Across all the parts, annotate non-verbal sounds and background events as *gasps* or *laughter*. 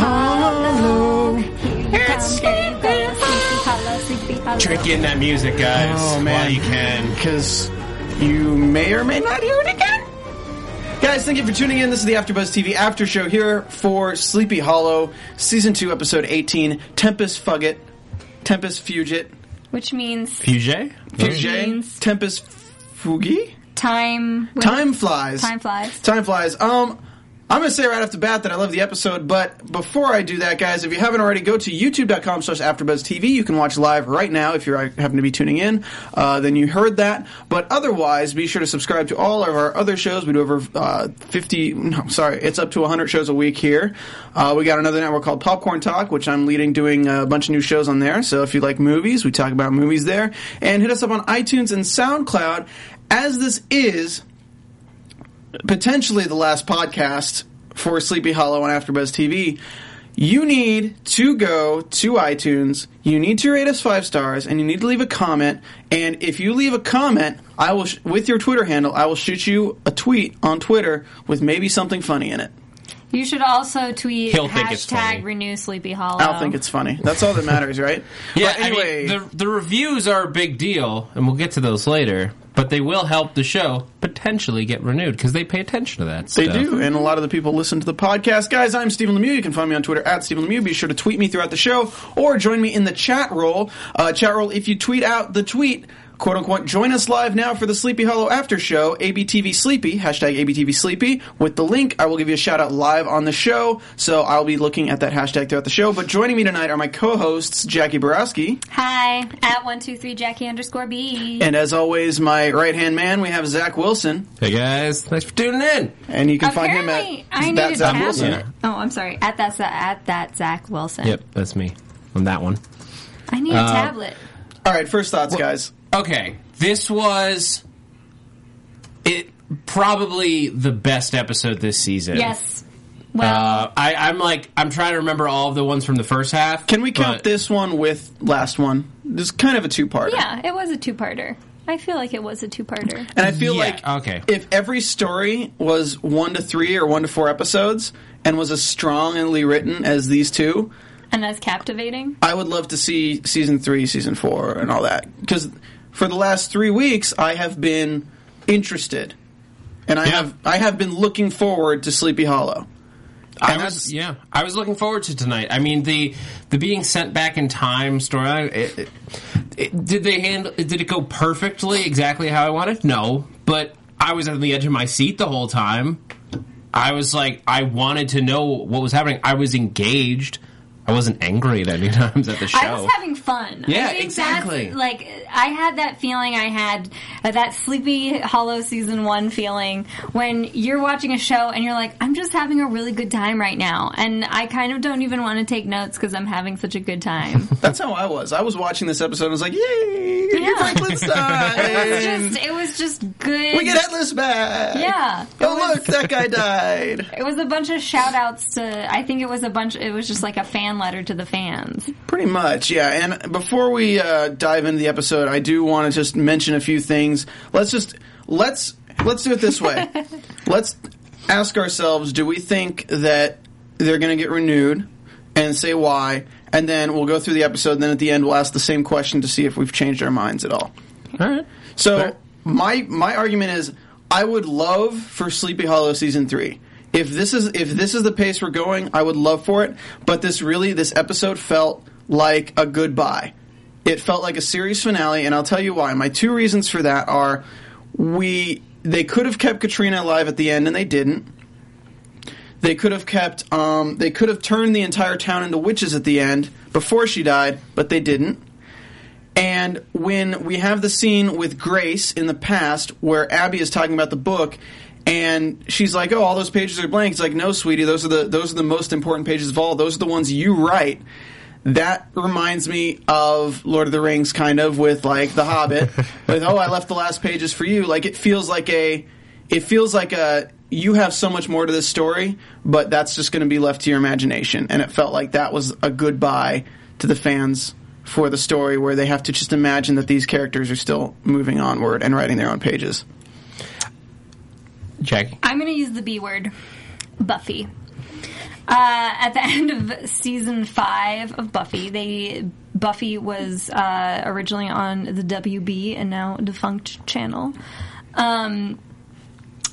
Sleepy Hollow. Here comes there you go. Sleepy Hollow, Sleepy Hollow. Drink in that music, guys. Oh, man. While you can. Because you may or may not hear it again. Guys, thank you for tuning in. This is the AfterBuzz TV After Show here for Sleepy Hollow, Season 2, Episode 18, Tempus Fugit, Tempus Fugit, Which means Fuge? Fuge, means- Tempest Fugi? time. Time flies. Time flies. Time flies. Um, I'm gonna say right off the bat that I love the episode, but before I do that, guys, if you haven't already, go to youtube.com slash AfterBuzzTV. You can watch live right now if you happen to be tuning in. Uh, then you heard that. But otherwise, be sure to subscribe to all of our other shows. We do over uh, 50, no, sorry, it's up to 100 shows a week here. Uh, we got another network called Popcorn Talk, which I'm leading, doing a bunch of new shows on there. So if you like movies, we talk about movies there. And hit us up on iTunes and SoundCloud. As this is potentially the last podcast for Sleepy Hollow on AfterBuzz TV, you need to go to iTunes. You need to rate us five stars, and you need to leave a comment. And if you leave a comment, I will sh- with your Twitter handle, I will shoot you a tweet on Twitter with maybe something funny in it. You should also tweet He'll think it's funny. hashtag renew Sleepy Hollow. I'll think it's funny. That's all that matters, right? *laughs* Yeah, But anyway, I mean, the, the reviews are a big deal, and we'll get to those later, but they will help the show potentially get renewed because they pay attention to that They stuff. do, and a lot of the people listen to the podcast. Guys, I'm Stephen Lemieux. You can find me on Twitter at Stephen Lemieux. Be sure to tweet me throughout the show or join me in the chat roll. Uh, chat roll, if you tweet out the tweet, quote unquote, join us live now for the Sleepy Hollow After Show, ABTV Sleepy, hashtag ABTV Sleepy. With the link, I will give you a shout out live on the show, so I'll be looking at that hashtag throughout the show. But joining me tonight are my co-hosts, Jackie Borowski, Hi, at one two three Jackie underscore B. and as always, my right-hand man, we have Zach Wilson, Hey guys, thanks for tuning in. and you can find him at I that Zach. Wilson. Yeah. Oh, I'm sorry. At that at that Zach Wilson. Yep, that's me on that one. I need a uh, tablet. All right, first thoughts, guys. Okay, this was it probably the best episode this season. Yes. Well, Uh, I, I'm like I'm trying to remember all of the ones from the first half. Can we count but- this one with last one? This is kind of a two-parter. yeah, it was a two-parter. I feel like it was a two-parter. And I feel Yeah, like okay. if every story was one to three or one to four episodes and was as strongly written as these two, And as captivating. I would love to see season three, season four, and all that. Because for the last three weeks, I have been interested, and I Yeah. have I have been looking forward to Sleepy Hollow. I was yeah, I was looking forward to tonight. I mean the the being sent back in time storyline. It, it, it, did they handle? Did it go perfectly exactly how I wanted? No, but I was on the edge of my seat the whole time. I was like, I wanted to know what was happening. I was engaged. I wasn't angry at any *laughs* times at the show. I was having fun. Yeah, I think exactly. Like I had that feeling I had uh, that Sleepy Hollow season one feeling when you're watching a show and you're like, I'm just having a really good time right now, and I kind of don't even want to take notes because I'm having such a good time. *laughs* That's how I was. I was watching this episode and was like, "Yay, Yeah. Frankenstein! *laughs* it was just, it was just good. we get Headless back! yeah. Oh was- look, that guy died. It was a bunch of shout outs to, I think it was a bunch, it was just like a fan letter to the fans. Pretty much, yeah. And before we uh, dive into the episode, I do want to just mention a few things. Let's just let's let's do it this way. *laughs* let's ask ourselves: Do we think that they're going to get renewed, and say why? And then we'll go through the episode. And then at the end, we'll ask the same question to see if we've changed our minds at all. All right. So Fair. my my argument is I would love for Sleepy Hollow season three. If this is if this is the pace we're going, I would love for it. But this really this episode felt like a goodbye. It felt like a series finale, and I'll tell you why. My two reasons for that are we they could have kept Katrina alive at the end, and they didn't. They could have kept. Um, they could have turned the entire town into witches at the end before she died, but they didn't. And when we have the scene with Grace in the past, where Abby is talking about the book, and she's like, "Oh, all those pages are blank." It's like, "No, sweetie, those are the those are the most important pages of all. Those are the ones you write." That reminds me of Lord of the Rings, kind of with like The Hobbit. *laughs* with oh, I left the last pages for you. Like it feels like a, it feels like a. You have so much more to this story, but that's just going to be left to your imagination. And it felt like that was a goodbye to the fans for the story, where they have to just imagine that these characters are still moving onward and writing their own pages. Jackie. I'm going to use the B word, Buffy. Uh, at the *laughs* end of season five of Buffy, they Buffy was uh, originally on the WB and now defunct channel, um,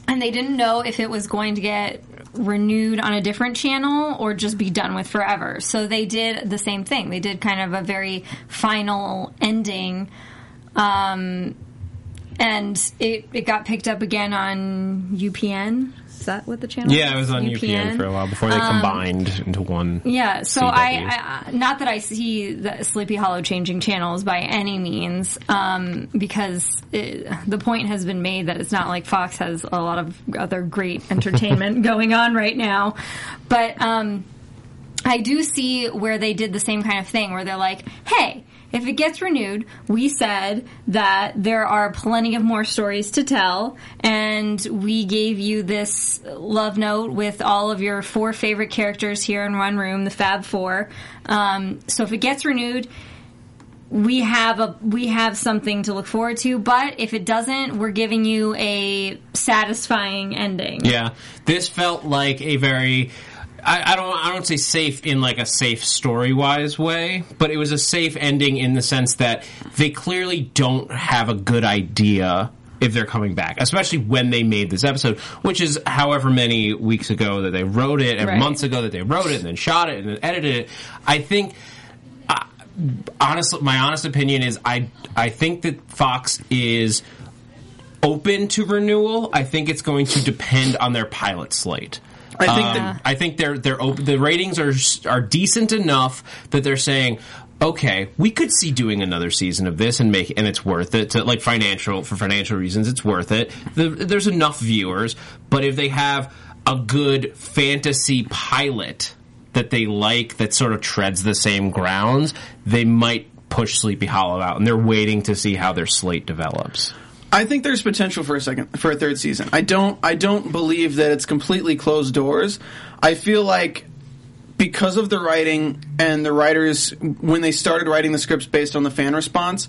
and they didn't know if it was going to get renewed on a different channel or just be done with forever. So they did the same thing. They did kind of a very final ending. Um, and it, it got picked up again on UPN. Is that what the channel? Yeah, it was on UPN, for a while before they combined into one. Yeah, so. I, I not that I see the Sleepy Hollow changing channels by any means, um, because it, the point has been made that it's not like Fox has a lot of other great *laughs* entertainment going on right now, but um, I do see where they did the same kind of thing, where they're like, "Hey." If it gets renewed, we said that there are plenty of more stories to tell, and we gave you this love note with all of your four favorite characters here in one room, the Fab Four. Um, so if it gets renewed, we have a we have something to look forward to. But if it doesn't, we're giving you a satisfying ending. Yeah, this felt like a very. I, I don't. I don't say safe in like a safe story wise way, but it was a safe ending in the sense that they clearly don't have a good idea if they're coming back, especially when they made this episode, which is however many weeks ago that they wrote it, and Right. months ago that they wrote it, and then shot it, and then edited it. I think uh, honestly, my honest opinion is I I think that Fox is open to renewal. I think it's going to depend on their pilot slate. I think Um, that I think they're they're open. The ratings are are decent enough that they're saying. Okay, we could see doing another season of this and make and it's worth it to like financial for financial reasons. It's worth it. The, there's enough viewers, but if they have a good fantasy pilot that they like that sort of treads the same grounds, they might push Sleepy Hollow out, and they're waiting to see how their slate develops. I think there's potential for a second for a third season. I don't I don't believe that it's completely closed doors. I feel like because of the writing and the writers when they started writing the scripts based on the fan response,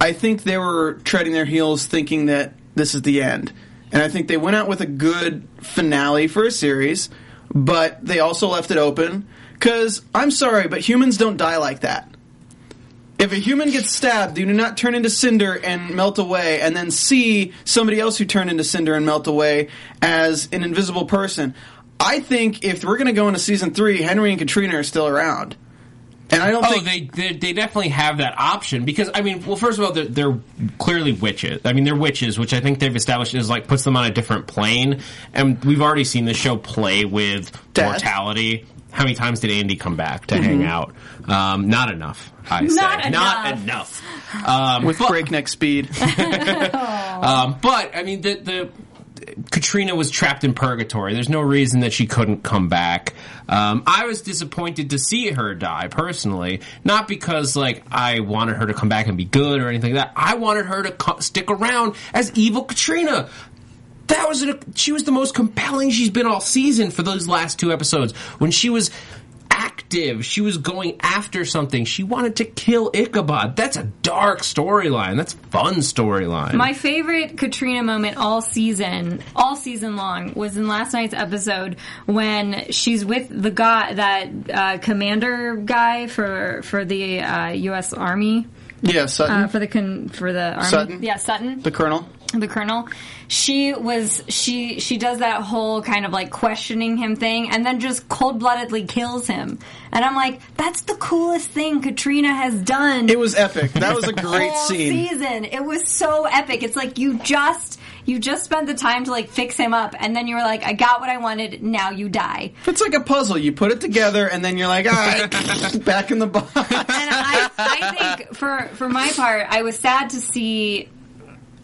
I think they were treading their heels thinking that this is the end. And I think they went out with a good finale for a series, but they also left it open cuz I'm sorry, but humans don't die like that. If a human gets stabbed, do you do not turn into cinder and melt away, and then see somebody else who turned into cinder and melt away as an invisible person. I think if we're going to go into season three, Henry and Katrina are still around, and I don't Oh, think they, they they definitely have that option because I mean, well, first of all, they're, they're clearly witches. I mean, they're witches, which I think they've established is like puts them on a different plane, and we've already seen the show play with Death. mortality. How many times did Andy come back to hang out? Um, not enough. I say Not not enough. enough. Um, *laughs* with but- breakneck speed. *laughs* Um, but I mean, the, the Katrina was trapped in purgatory. There's no reason that she couldn't come back. Um, I was disappointed to see her die personally, not because like I wanted her to come back and be good or anything like that. I wanted her to co- stick around as evil Katrina. That was an, she was the most compelling she's been all season for those last two episodes when she was active. She was going after something. She wanted to kill Ichabod. That's a dark storyline. That's fun storyline. My favorite Katrina moment all season, all season long, was in last night's episode when she's with the guy, that uh, commander guy for for the uh, U.S. Army, yeah, Sutton, uh, for the con- for the army. Sutton? Yeah, Sutton the Colonel. the colonel she was she she does that whole kind of like questioning him thing and then just cold-bloodedly kills him and i'm like that's the coolest thing katrina has done It was epic. That was a great scene. season it was so epic it's like you just You just spent the time to like fix him up, and then you were like, "I got what I wanted. Now you die." It's like a puzzle. You put it together, and then you're like, all right, *laughs* back in the box. And I, I think for for my part, I was sad to see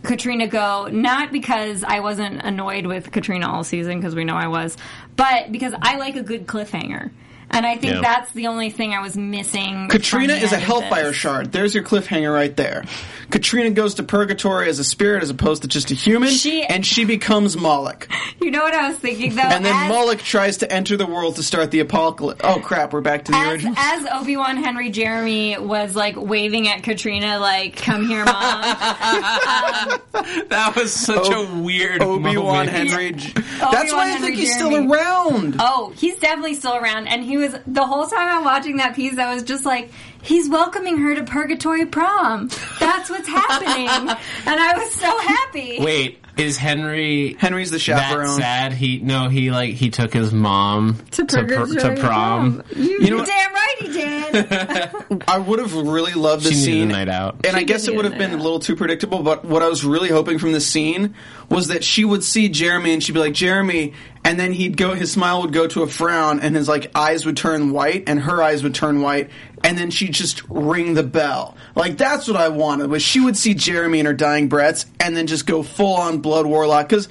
Katrina go, not because I wasn't annoyed with Katrina all season, because we know I was, but because I like a good cliffhanger. And I think Yeah. that's the only thing I was missing. Katrina is a hellfire shard. There's your cliffhanger right there. Katrina goes to purgatory as a spirit as opposed to just a human, She- and she becomes Moloch. You know what I was thinking though? And then as, Moloch tries to enter the world to start the apocalypse. Oh crap, we're back to the as, original. as Obi Wan Henry Jeremy was like waving at Katrina, like "Come here, mom." *laughs* Um, that was such a weird Obi Wan moment. Henry. J- That's why I Henry think he's Jeremy. still around. Oh, he's definitely still around. And he was, the whole time I'm watching that piece, I was just like, he's welcoming her to Purgatory Prom. That's what's happening. *laughs* and I was so happy. Wait, is Henry Henry's the that sad? He no, he like he took his mom To pr- to prom. You, You know damn right he did. *laughs* I would have really loved the scene. a night out. And I guess it would have been night a little too predictable, but what I was really hoping from this scene was that she would see Jeremy and she'd be like, Jeremy, and then he'd go, his smile would go to a frown and his like eyes would turn white and her eyes would turn white and then she'd just ring the bell. Like that's what I wanted was she would see Jeremy in her dying breaths and then just go full on blood warlock cause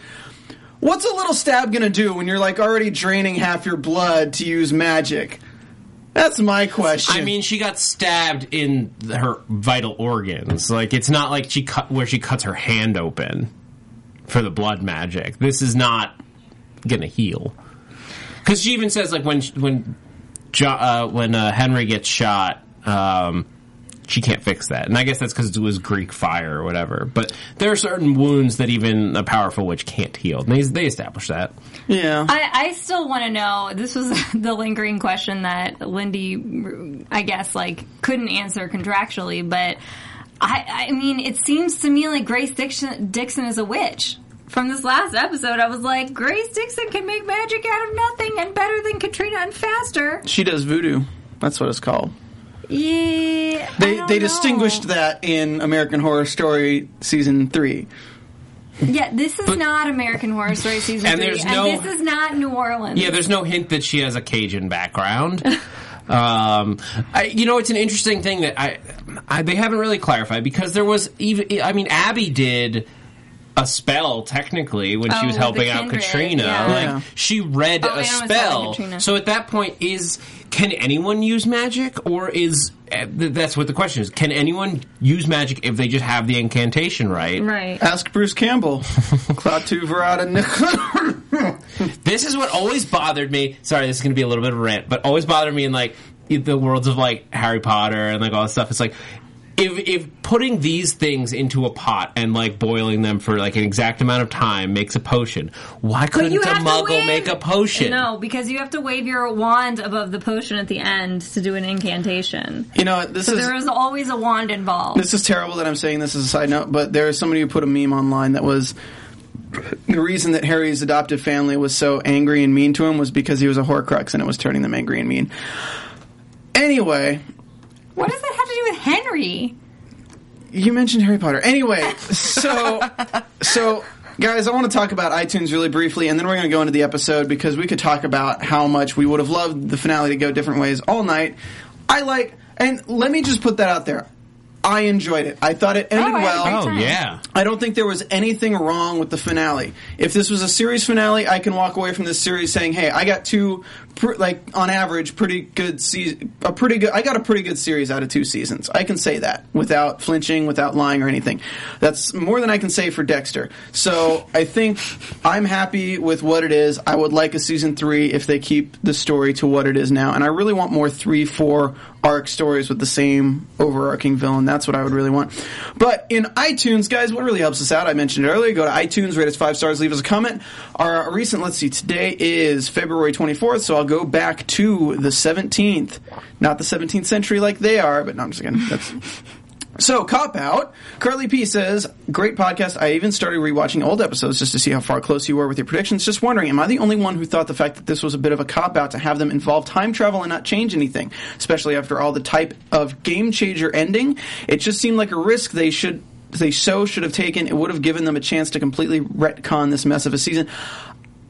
what's a little stab gonna do when you're like already draining half your blood to use magic? That's my question. I mean, she got stabbed in the- her vital organs. Like it's not like she cut where she cuts her hand open for the blood magic. This is not gonna heal. Because she even says like when when jo- uh, when uh, Henry gets shot, um, she can't fix that, and I guess that's because it was Greek fire or whatever. But there are certain wounds that even a powerful witch can't heal. And they they establish that. yeah. I, I still want to know. This was *laughs* the lingering question that Lindy, I guess, like couldn't answer contractually. But I, I mean, it seems to me like Grace Dixon, Dixon is a witch. From this last episode, I was like, Grace Dixon can make magic out of nothing and better than Katrina and faster. She does voodoo. That's what it's called. Yeah, They they know. distinguished that in American Horror Story season three. Yeah, this is not American Horror Story season And three, there's and this is not New Orleans. Yeah, there's no hint that she has a Cajun background. *laughs* um, I, you know, it's an interesting thing that I, I they haven't really clarified because there was even. I mean, Abby did a spell technically when Oh, she was helping out kindred, Katrina. yeah. Like she read Oh, a Anna spell. So at that point, is can anyone use magic, or is eh, that's what the question is? Can anyone use magic if they just have the incantation right? right. Ask Bruce Campbell. *laughs* Klaatu Barada *laughs* This is what always bothered me. Sorry, this is going to be a little bit of a rant, but always bothered me in like the worlds of like Harry Potter and like all this stuff. It's like if if putting these things into a pot and like boiling them for like an exact amount of time makes a potion, why couldn't a muggle make a potion? No, because you have to wave your wand above the potion at the end to do an incantation. You know, this is There is always a wand involved. this is terrible that I'm saying this as a side note, but there is somebody who put a meme online that was the reason that Harry's adoptive family was so angry and mean to him was because he was a Horcrux and it was turning them angry and mean. Anyway, what does that Henry? You mentioned Harry Potter. Anyway, so so guys, I want to talk about iTunes really briefly, and then we're going to go into the episode because we could talk about how much we would have loved the finale to go different ways all night. I like, and let me just put that out there. I enjoyed it. I thought it ended Oh, I had a well. Oh yeah. I don't think there was anything wrong with the finale. If this was a series finale, I can walk away from this series saying, "Hey, I got two, pr- like on average, pretty good season. A pretty good. I got a pretty good series out of two seasons. I can say that without flinching, without lying or anything. That's more than I can say for Dexter. So I think I'm happy with what it is. I would like a season three if they keep the story to what it is now, and I really want more three, four arc stories with the same overarching villain. That's what I would really want. But in iTunes, guys, what really helps us out, I mentioned it earlier, go to iTunes, rate us five stars, leave us a comment. Our recent, let's see, today is February 24th, so I'll go back to the 17th. Not the 17th century like they are, but no, I'm just kidding. That's. So, Cop Out. Carly P says, Great podcast. I even started rewatching old episodes just to see how far close you were with your predictions. Just wondering, am I the only one who thought the fact that this was a bit of a cop out to have them involve time travel and not change anything? Especially after all the type of game changer ending? It just seemed like a risk they should they so should have taken. It would have given them a chance to completely retcon this mess of a season.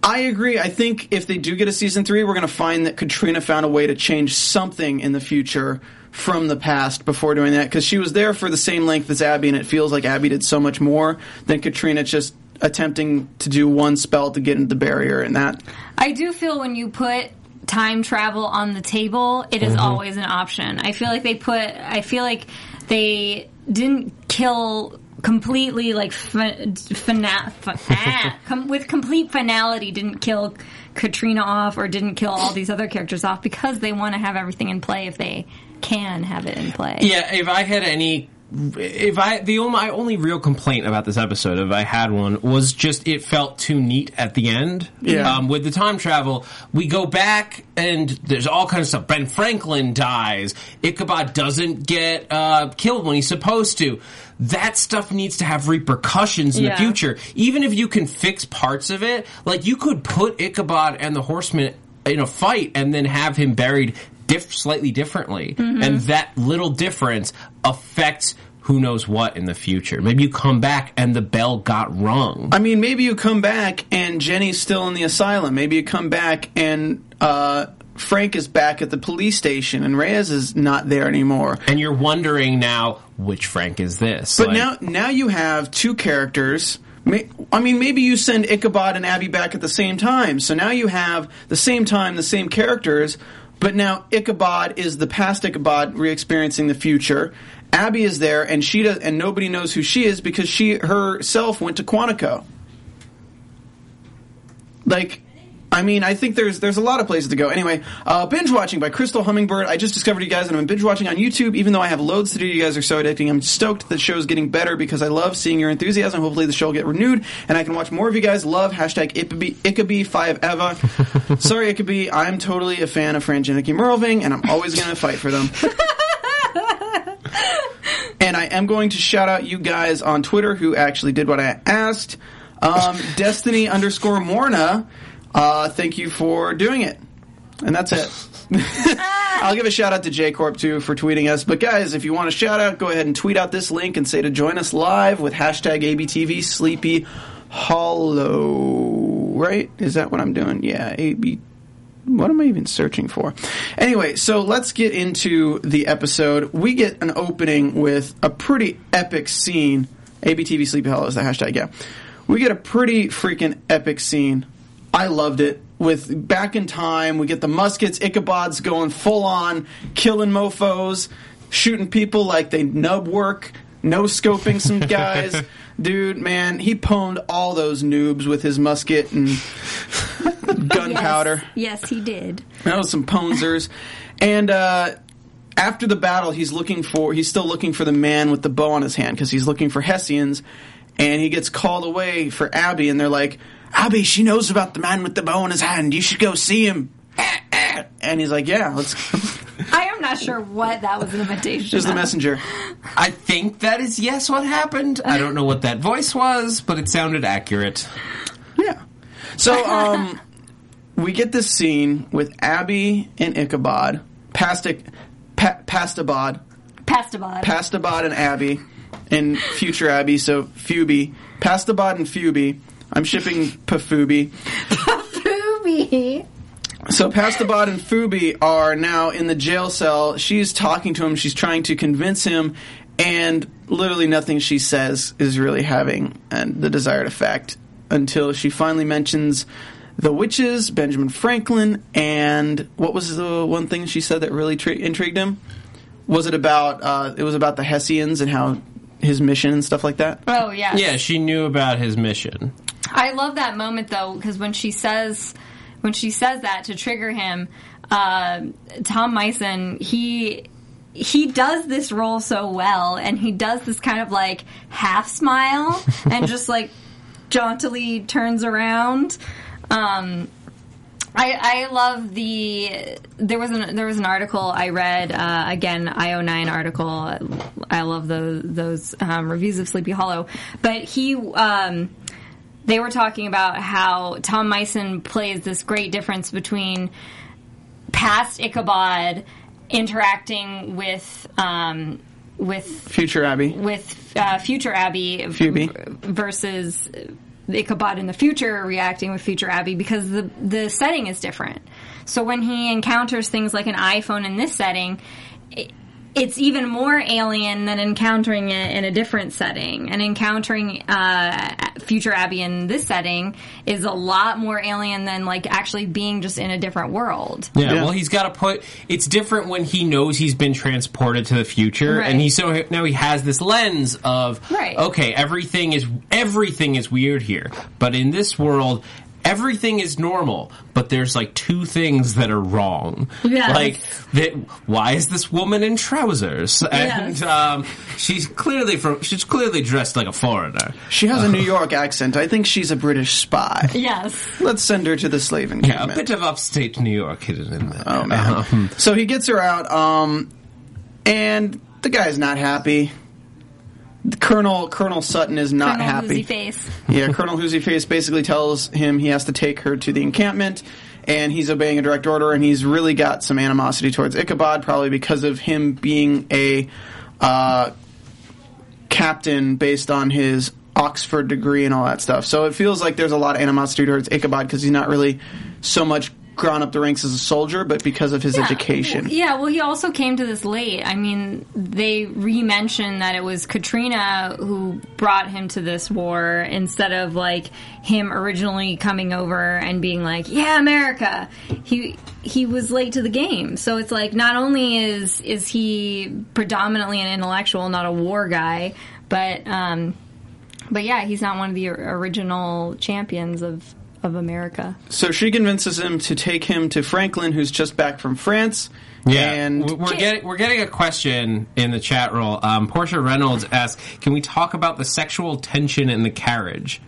I agree. I think if they do get a season three, we're going to find that Katrina found a way to change something in the future from the past before doing that because she was there for the same length as Abby, and it feels like Abby did so much more than Katrina just attempting to do one spell to get into the barrier and that. I do feel when you put time travel on the table, it is always an option. I feel like they put. I feel like they didn't kill completely like fin- fina- fi- ah, *laughs* com- with complete finality didn't kill Katrina off or didn't kill all these other characters off because they want to have everything in play if they can have it in play. Yeah, if I had any, if I the only my only real complaint about this episode, if I had one, was just it felt too neat at the end. Yeah. Um, with the time travel, we go back and there's all kinds of stuff. Ben Franklin dies. Ichabod doesn't get uh, killed when he's supposed to. That stuff needs to have repercussions in Yeah. the future. Even if you can fix parts of it, like you could put Ichabod and the Horseman in a fight and then have him buried diff- slightly differently, and that little difference affects who knows what in the future. Maybe you come back and the bell got rung. I mean, maybe you come back and Jenny's still in the asylum. Maybe you come back and uh, Frank is back at the police station and Reyes is not there anymore. and you're wondering now which Frank is this? But Like, now, now you have two characters. I mean, maybe you send Ichabod and Abby back at the same time. So now you have the same time, the same characters. But now Ichabod is the past Ichabod re-experiencing the future. Abby is there, and she does, and nobody knows who she is because she herself went to Quantico. Like, I mean, I think there's there's a lot of places to go. Anyway, uh, binge watching by Crystal Hummingbird. I just discovered you guys, and I'm binge watching on YouTube. Even though I have loads to do, you guys are so addicting. I'm stoked the show's getting better because I love seeing your enthusiasm. Hopefully, the show will get renewed, and I can watch more of you guys. Love hashtag Ickaby, five Eva. *laughs* Sorry, Ickaby. I'm totally a fan of Fran Janicki Merlving, and I'm always going to fight for them. *laughs* And I am going to shout out you guys on Twitter who actually did what I asked. Um, *laughs* Destiny underscore Morna, uh, thank you for doing it. And that's it. *laughs* I'll give a shout out to J Corp too for tweeting us. But guys, if you want a shout out, go ahead and tweet out this link and say to join us live with hashtag ABTV Sleepy Hollow. Right? Is that what I'm doing? Yeah, AB what am I even searching for? Anyway, so let's get into the episode. We get an opening with a pretty epic scene. ABTV Sleepy Hollow is the hashtag, yeah. We get a pretty freaking epic scene. I loved it. With back in time, we get the muskets, Ichabod's going full on, killing mofos, shooting people like they nub work, no scoping some *laughs* guys. Dude, man, he pwned all those noobs with his musket and gunpowder. Yes, he did. That was some ponzers. And uh, after the battle, he's looking for he's still looking for the man with the bow on his hand because he's looking for Hessians. And he gets called away for Abby, and they're like, "Abby, she knows about the man with the bow in his hand. You should go see him." And he's like, "Yeah, let's." *laughs* I am not sure what that was an imitation. Just the of. messenger. I think that is yes what happened. I don't know what that voice was, but it sounded accurate. Yeah. So um, we get this scene with Abby and Ichabod, past pa- Pastabod, Pastabod. Pastabod and Abby, and future Abby, so Phoebe. Pastabod and Phoebe. I'm shipping Pafubi. Booby. So Pastabod and Phoebe are now in the jail cell. She's talking to him. She's trying to convince him, and literally nothing she says is really having uh, the desired effect until she finally mentions the witches, Benjamin Franklin, and what was the one thing she said that really tri- intrigued him? Was it about? Uh, it was about the Hessians and how his mission and stuff like that. Oh yeah. Yeah, she knew about his mission. I love that moment though because when she says when she says that to trigger him, uh, Tom Mison he he does this role so well, and he does this kind of like half smile *laughs* and just like jauntily turns around. Um, I, I love the there was an there was an article I read uh, again IO9 article I love those those um, reviews of Sleepy Hollow but he um, they were talking about how Tom Mison plays this great difference between past Ichabod interacting with um, with Future Abby. with uh, future Abby Phoebe. versus Ichabod in the future reacting with future Abby because the the setting is different. So when he encounters things like an iPhone in this setting. It, it's even more alien than encountering it in a different setting. And encountering uh, future Abby in this setting is a lot more alien than like actually being just in a different world. Yeah, Yeah. well, he's got to put. It's different when he knows he's been transported to the future, Right. and he so now he has this lens of Right. okay, everything is everything is weird here, but in this world. Everything is normal, but there's like two things that are wrong. Yes. Like, that, why is this woman in trousers? And Yes. um, she's clearly from. She's clearly dressed like a foreigner. She has a New *laughs* York accent. I think she's a British spy. Yes. Let's send her to the slave Yeah, a bit of upstate New York hidden in there. Oh man! so he gets her out, um, and the guy's not happy. Colonel Colonel Sutton is not Colonel happy. Face. yeah, Colonel Whoozy Face basically tells him he has to take her to the encampment, and he's obeying a direct order, and he's really got some animosity towards Ichabod, probably because of him being a uh, captain based on his Oxford degree and all that stuff. So it feels like there's a lot of animosity towards Ichabod because he's not really so much gone up the ranks as a soldier, but because of his education. Yeah, well, he also came to this late. I mean, they re-mentioned that it was Katrina who brought him to this war instead of like him originally coming over and being like, "Yeah, America." He he was late to the game, so it's like not only is is he predominantly an intellectual, not a war guy, but um, but yeah, he's not one of the original champions of of America. So she convinces him to take him to Franklin, who's just back from France. Yeah, and we- we're getting we're getting a question in the chat roll. Um, Portia Reynolds asks, "Can we talk about the sexual tension in the carriage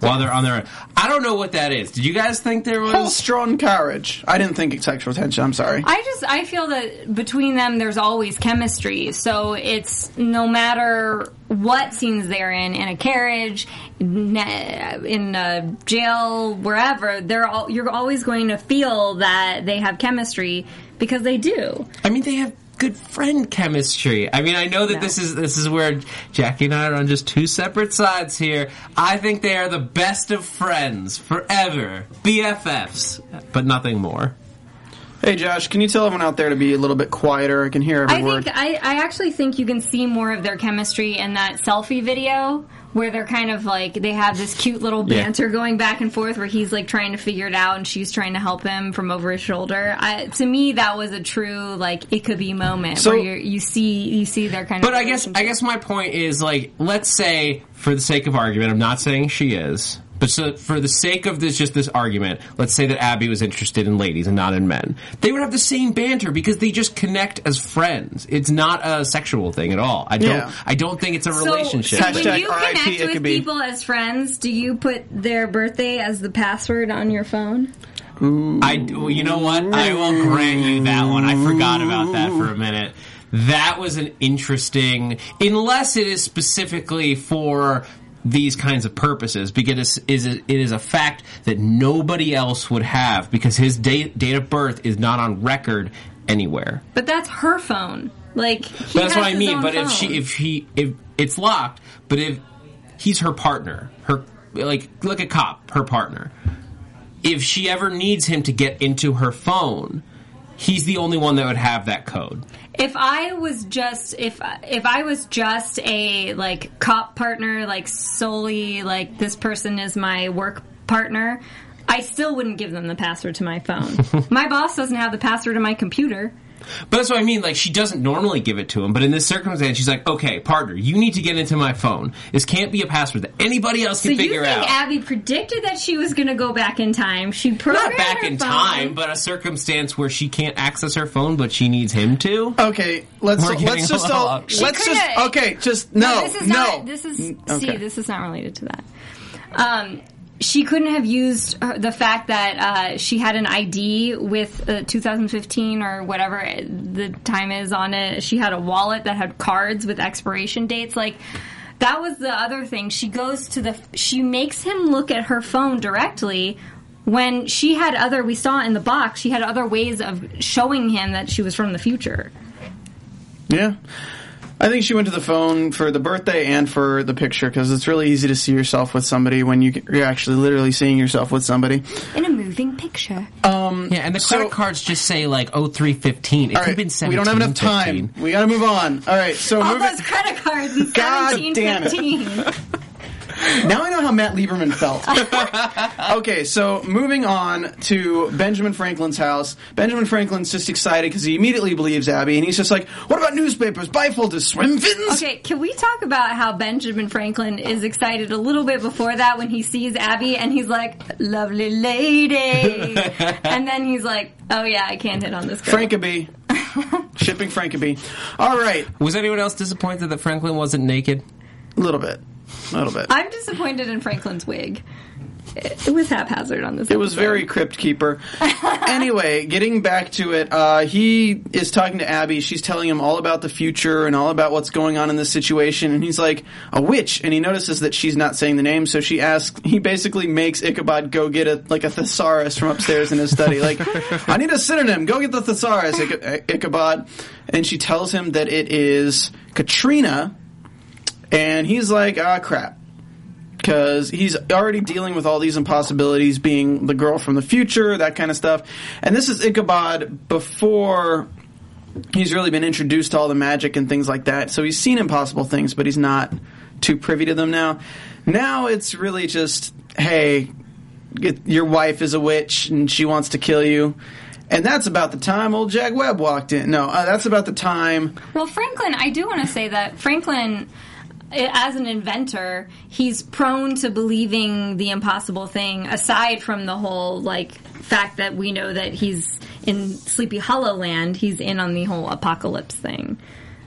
while they're on their?" I don't know what that is. Did you guys think there was? whole strong carriage. I didn't think it's sexual tension. I'm sorry. I just I feel that between them there's always chemistry. So it's no matter what scenes they're in in a carriage, in a jail, wherever, they're all you're always going to feel that they have chemistry because they do. I mean, they have good friend chemistry. I mean, I know that No. this is this is where Jackie and I are on just two separate sides here. I think they are the best of friends forever, BFFs, but nothing more. Hey, Josh, can you tell everyone out there to be a little bit quieter? I can hear every I word. think I, I actually think you can see more of their chemistry in that selfie video where they're kind of like they have this cute little Yeah. banter going back and forth where he's like trying to figure it out and she's trying to help him from over his shoulder. I, to me, that was a true like it could be moment So- where you see you see their kind But of. But I guess I guess my point is like, let's say for the sake of argument, I'm not saying she is, but so for the sake of this just this argument, let's say that Abby was interested in ladies and not in men. They would have the same banter because they just connect as friends. It's not a sexual thing at all. I don't Yeah. I don't think it's a So- relationship. So, Hashtag when you RIP connect with Ickaby. people as friends, do you put their birthday as the password on your phone? I, you know what? I will grant you that one. I forgot about that for a minute. That was an interesting, unless it is specifically for these kinds of purposes, because it is, it is a fact that nobody else would have because his date, date of birth is not on record anywhere. But that's her phone. Like that's what I mean. But if she, if he, if it's locked, but if he's her partner, her like like a cop, her partner. If she ever needs him to get into her phone, he's the only one that would have that code. If I was just if if I was just a like cop partner, like solely like this person is my work partner, I still wouldn't give them the password to my phone. *laughs* my boss doesn't have the password to my computer. But that's what I mean. Like she doesn't normally give it to him, but in this circumstance, she's like, "Okay, partner, you need to get into my phone. This can't be a password that anybody else So can you figure think out." Abby predicted that she was going to go back in time? She programmed Not back her in phone. time, but a circumstance where she can't access her phone, but she needs him to. Okay, let's We're let's just all, lot. let's just okay, just no, this is no. not. This is Mm, see. This is not related to that. Um, she couldn't have used her, the fact that uh, she had an ID with uh, 2015 or whatever the time is on it. She had a wallet that had cards with expiration dates. Like that was the other thing. She goes to the. She makes him look at her phone directly. When she had other, we saw in the box, she had other ways of showing him that she was from the future. Yeah. I think she went to the phone for the birthday and for the picture because it's really easy to see yourself with somebody when you, you're actually literally seeing yourself with somebody. In a moving picture. Um, yeah, and the So- credit cards just say like 0315. It All could have right, been 17. we don't have enough time. We got to move on. All right, so All moving. those credit cards in God damn it. *laughs* 1715. Now I know how Matt Lieberman felt. *laughs* okay, so moving on to Benjamin Franklin's house. Benjamin Franklin's just excited because he immediately believes Abby, and he's just like, "What about newspapers, bifolders, swim fins?" Okay, can we talk about how Benjamin Franklin is excited a little bit before that when he sees Abby and he's like, lovely lady. *laughs* and then he's like, oh yeah, I can't hit on this girl. Frankabee, *laughs* shipping Frankabee. All right, Was anyone else disappointed that Franklin wasn't naked? A little bit, a little bit. I'm disappointed in Franklin's wig. It, it was haphazard on this It was very crypt keeper. *laughs* anyway, getting back to it, uh, he is talking to Abby. She's telling him all about the future and all about what's going on in this situation. And he's like, a witch. And he notices that she's not saying the name. So she asks, he basically makes Ichabod go get a, like a thesaurus from upstairs in his study. Like, *laughs* I need a synonym. Go get the thesaurus, Ich- Ichabod. And she tells him that it is Katrina. And he's like, ah, crap because he's already dealing with all these impossibilities, being the girl from the future, that kind of stuff. And this is Ichabod before he's really been introduced to all the magic and things like that. So he's seen impossible things, but he's not too privy to them now. Now it's really just, hey, your wife is a witch and she wants to kill you. And that's about the time old Jack Webb walked in. No, uh, that's about the time. Well, Franklin, I do want to say that Franklin, as an inventor, he's prone to believing the impossible thing. Aside from the whole like fact that we know that he's in Sleepy Hollow Land, he's in on the whole apocalypse thing.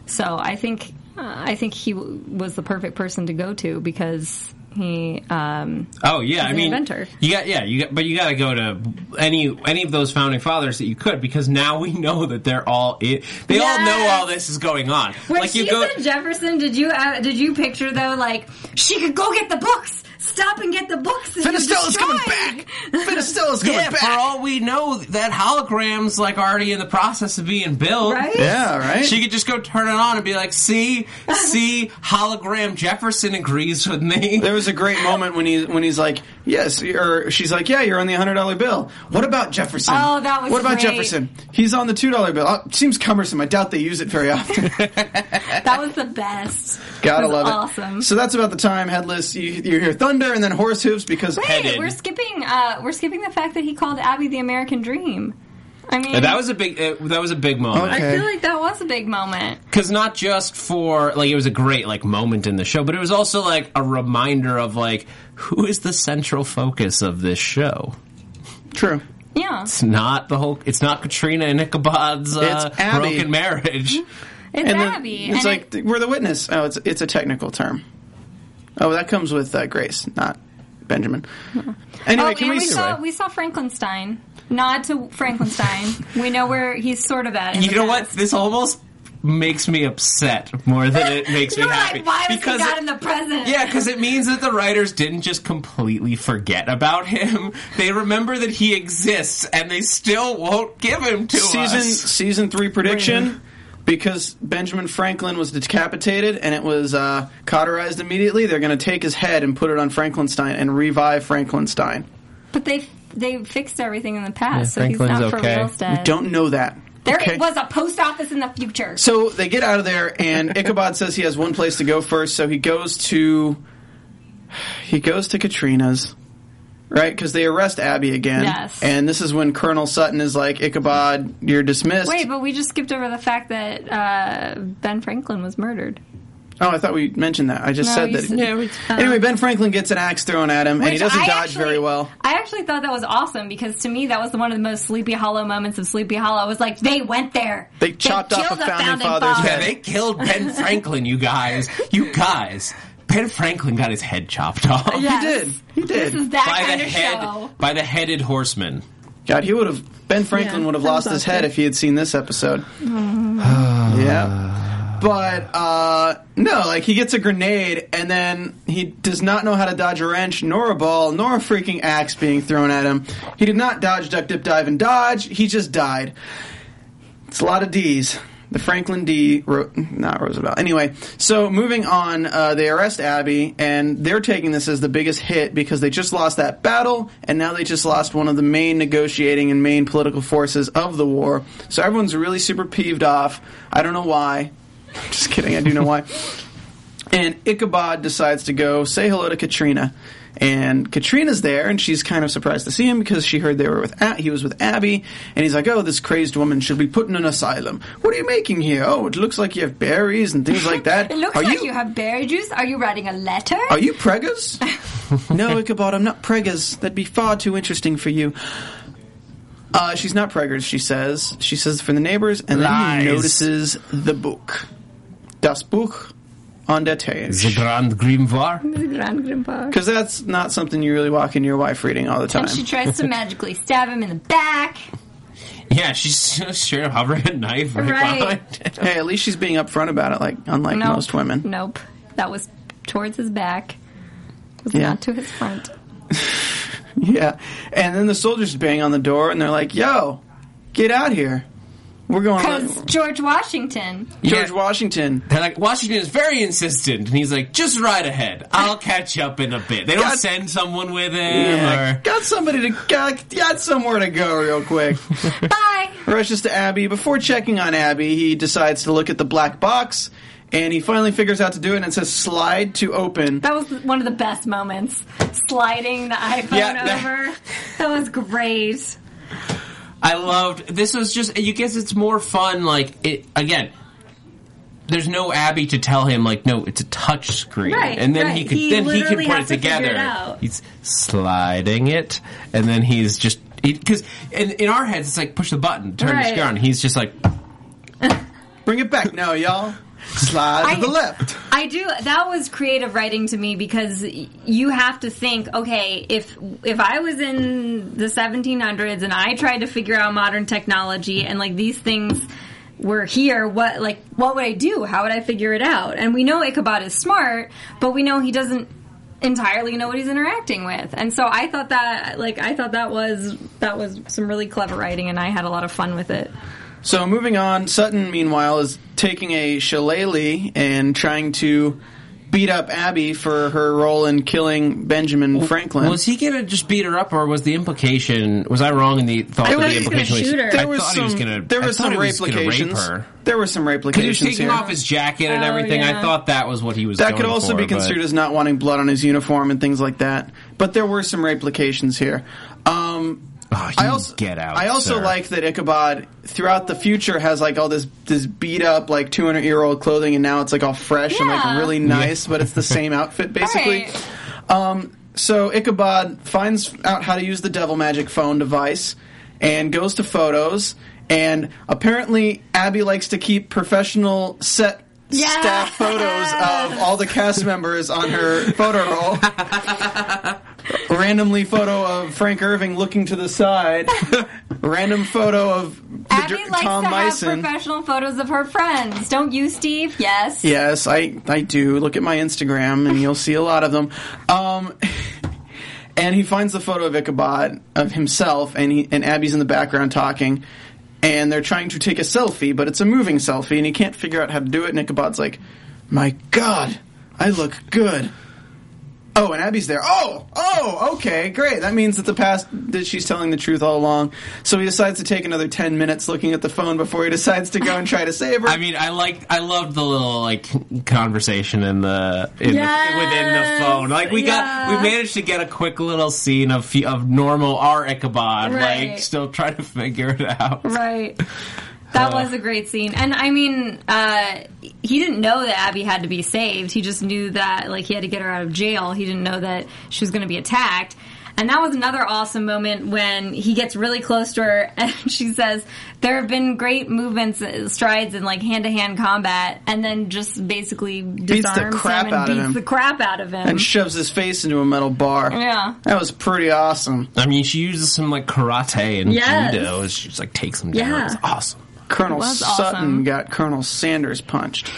So I think uh, I think he w- was the perfect person to go to because he. Um, Oh yeah, I mean, inventor. you got yeah, you got, but you got to go to any any of those founding fathers that you could because now we know that they're all i they all know all this is going on. when like she you go, said Jefferson, did you uh, did you picture though like she could go get the books? Stop and get the books. that Finistella's coming back! Finistella's coming yeah, back! for all we know, that hologram's like already in the process of being built. Right? yeah, right? She could just go turn it on and be like, "See, see, hologram Jefferson agrees with me." There was a great moment when he when he's like, "Yes," or she's like, "Yeah, you're on the hundred dollar bill." What about Jefferson? Oh, that was What about great. Jefferson? He's on the two dollar bill. Oh, seems cumbersome. I doubt they use it very often. *laughs* *laughs* That was the best. Gotta It was love it. Awesome. So that's about the time headless. You, you hear thunder and then horse hooves because Wait, headed. we're skipping. Uh, we're skipping the fact that he called Abby the American Dream. I mean, that was a big uh, that was a big moment. Okay. I feel like that was a big moment. because not just for like it was a great like moment in the show, but it was also like a reminder of like who is the central focus of this show. true. Yeah, It's not the whole. It's not Katrina and Ichabod's uh, It's Abby. broken marriage. it's And then Abby. it's and like it- we're the witness. Oh, it's it's a technical term. Oh, that comes with uh, Grace, not Benjamin. Anyway, oh, can and we? we saw we saw Frankenstein. Nod to Frankenstein. we know where he's sort of at. You the know what? This almost makes me upset more than it makes me You're happy. like, why was because he not in the present? Yeah, because it means that the writers didn't just completely forget about him. *laughs* They remember that he exists, and they still won't give him to season us. season three prediction because Benjamin Franklin was decapitated and it was uh, cauterized immediately. They're going to take his head and put it on Frankenstein and revive Frankenstein. But they they fixed everything in the past, so Franklin's he's not okay. for real dead. Don't know that. There Okay. was a post office in the future. So they get out of there, and *laughs* Ichabod says he has one place to go first. So he goes to he goes to Katrina's, right? Because they arrest Abby again. Yes. And this is when Colonel Sutton is like, Ichabod, you're dismissed. Wait, but we just skipped over the fact that uh, Ben Franklin was murdered. Oh, I thought we mentioned that. I just No, said that. said- Yeah, we- anyway, Ben Franklin gets an axe thrown at him, and he doesn't I dodge actually- very well. I actually thought that was awesome because to me that was one of the most Sleepy Hollow moments of Sleepy Hollow. I Was like they went there. They chopped off killed a founding father's father. Yeah, head. they killed Ben Franklin, you guys. You guys. Ben Franklin got his head chopped off. Yes. He did. He did. This is that By kind the of head, show. by the headed horseman. God, he would have. Ben Franklin Yeah, would have lost his head awesome. if he had seen this episode. *sighs* yeah. But uh no, like he gets a grenade and then he does not know how to dodge a wrench, nor a ball, nor a freaking axe being thrown at him. He did not dodge, duck, dip, dive, and dodge. He just died. It's a lot of D's. The Franklin D. Ro- not Roosevelt. Anyway, so moving on, uh, they arrest Abby, and they're taking this as the biggest hit because they just lost that battle, and now they just lost one of the main negotiating and main political forces of the war. So everyone's really super peeved off. I don't know why. *laughs* Just kidding. I do know why. *laughs* And Ichabod decides to go say hello to Katrina. And Katrina's there, and she's kind of surprised to see him because she heard they were with A- he was with Abby, and he's like, "Oh, this crazed woman should be put in an asylum. What are you making here? Oh, it looks like you have berries and things like that. *laughs* It looks are like you, have berry juice. Are you writing a letter? are you preggers? *laughs* no, Ichabod, I'm not preggers. That'd be far too interesting for you. Uh, she's not preggers, she says. She says for the neighbors, and then Lies. he notices the book. Das Buch an der Tisch. The Grand Grimoire. The Grand Grandpa. Because that's not something you really walk in your wife reading all the time. And she tries to magically stab him in the back. Yeah, she's just straight up hovering a knife right, Right. behind him. hey, at least she's being upfront about it, like unlike Nope. most women. Nope. That was towards his back. It was Yeah. not to his front. *laughs* Yeah. And then the soldiers bang on the door, and they're like, "Yo, get out here. We're going." Because George Washington. George Yeah. Washington. They're like, Washington is very insistent, and he's like, just right ahead. I'll catch up in a bit. They don't God- send someone with him, Yeah, or got somebody to got, got somewhere to go real quick. *laughs* Bye. Rushes to Abby. Before checking on Abby, he decides to look at the black box, and he finally figures out to do it. And it says "slide to open." That was one of the best moments. Sliding the iPhone Yeah, that- over. That was great. I loved this was just you guess it's more fun like it again there's no Abby to tell him like no it's a touch screen Right, and then he right. could He then he can literally put has it to figure together it out. he's sliding it and then he's just because in, in our heads it's like push the button turn Right. the screen on he's just like *laughs* Bring it back now, y'all. Slide I- to the left. I do. That was creative writing to me because you have to think, okay, if if I was in the 1700s and I tried to figure out modern technology and like these things were here, what like what would I do? How would I figure it out? And we know Ichabod is smart, but we know he doesn't entirely know what he's interacting with. And so I thought that like I thought that was that was some really clever writing and I had a lot of fun with it. So moving on, Sutton meanwhile is taking a shillelagh and trying to beat up Abby for her role in killing Benjamin Franklin. was he gonna just beat her up or was the implication was I wrong in the thought There that was- the implication was, shoot her. I there was thought some he was gonna there I was thought some he was gonna rape raplications. her There were some because he was taking here. off his jacket and Oh, everything. I thought that was what he was. that could also for, be but- construed as not wanting blood on his uniform and things like that. But there were some replications here. Um, Oh, I also get out. I also sir. like that Ichabod throughout the future has like all this this beat up like 200 year old clothing and now it's like all fresh and like really nice, but it's the same outfit basically. *laughs* Right. Um, so Ichabod finds out how to use the devil magic phone device and goes to photos. And apparently, Abby likes to keep professional set Yes! staff photos of all the cast members on her photo roll. *laughs* Randomly photo of Frank Irving looking to the side. *laughs* Random photo of the Abby dir- likes Tom to Mison. have professional photos of her friends. Don't you, Steve? Yes. Yes, I I do. Look at my Instagram, and you'll see a lot of them. Um, *laughs* and he finds the photo of Ichabod of himself, and he and Abby's in the background talking, and they're trying to take a selfie, but it's a moving selfie, and he can't figure out how to do it. And Ichabod's like, "My God, I look good." Oh, and Abby's there. Oh, oh, okay, great. That means that the past that she's telling the truth all along. So he decides to take another ten minutes looking at the phone before he decides to go and try to save her. I mean, I like, I loved the little like conversation in the, in Yes! the within the phone. Like we got, we managed to get a quick little scene of of normal our Ichabod, Right. like still trying to figure it out. Right. That was a great scene. And I mean, uh, he didn't know that Abby had to be saved. He just knew that, like, he had to get her out of jail. He didn't know that she was going to be attacked. And that was another awesome moment when he gets really close to her *laughs* and she says, There have been great movements, uh, strides in like hand to hand combat, and then just basically beats the disarms crap him and out of beats him. the crap out of him. and shoves his face into a metal bar. Yeah. That was pretty awesome. I mean, she uses some like karate and Yes. judo. She just like takes him down. Yeah. It's awesome. Colonel Sutton awesome. got Colonel Sanders punched.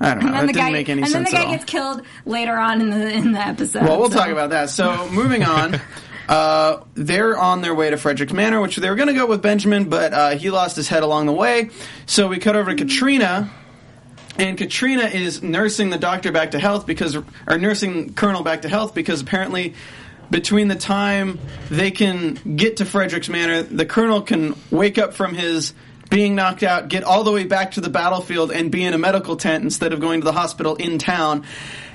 I don't know. and That then the didn't guy, make any and then the guy gets killed later on in the in the episode. well, we'll so. talk about that. So, moving on. *laughs* Uh, they're on their way to Frederick's Manor, which they were going to go with Benjamin, but uh, he lost his head along the way. So we cut over to Katrina, and Katrina is nursing the doctor back to health because, or nursing Colonel back to health because apparently between the time they can get to Frederick's Manor, the Colonel can wake up from his being knocked out, get all the way back to the battlefield, and be in a medical tent instead of going to the hospital in town.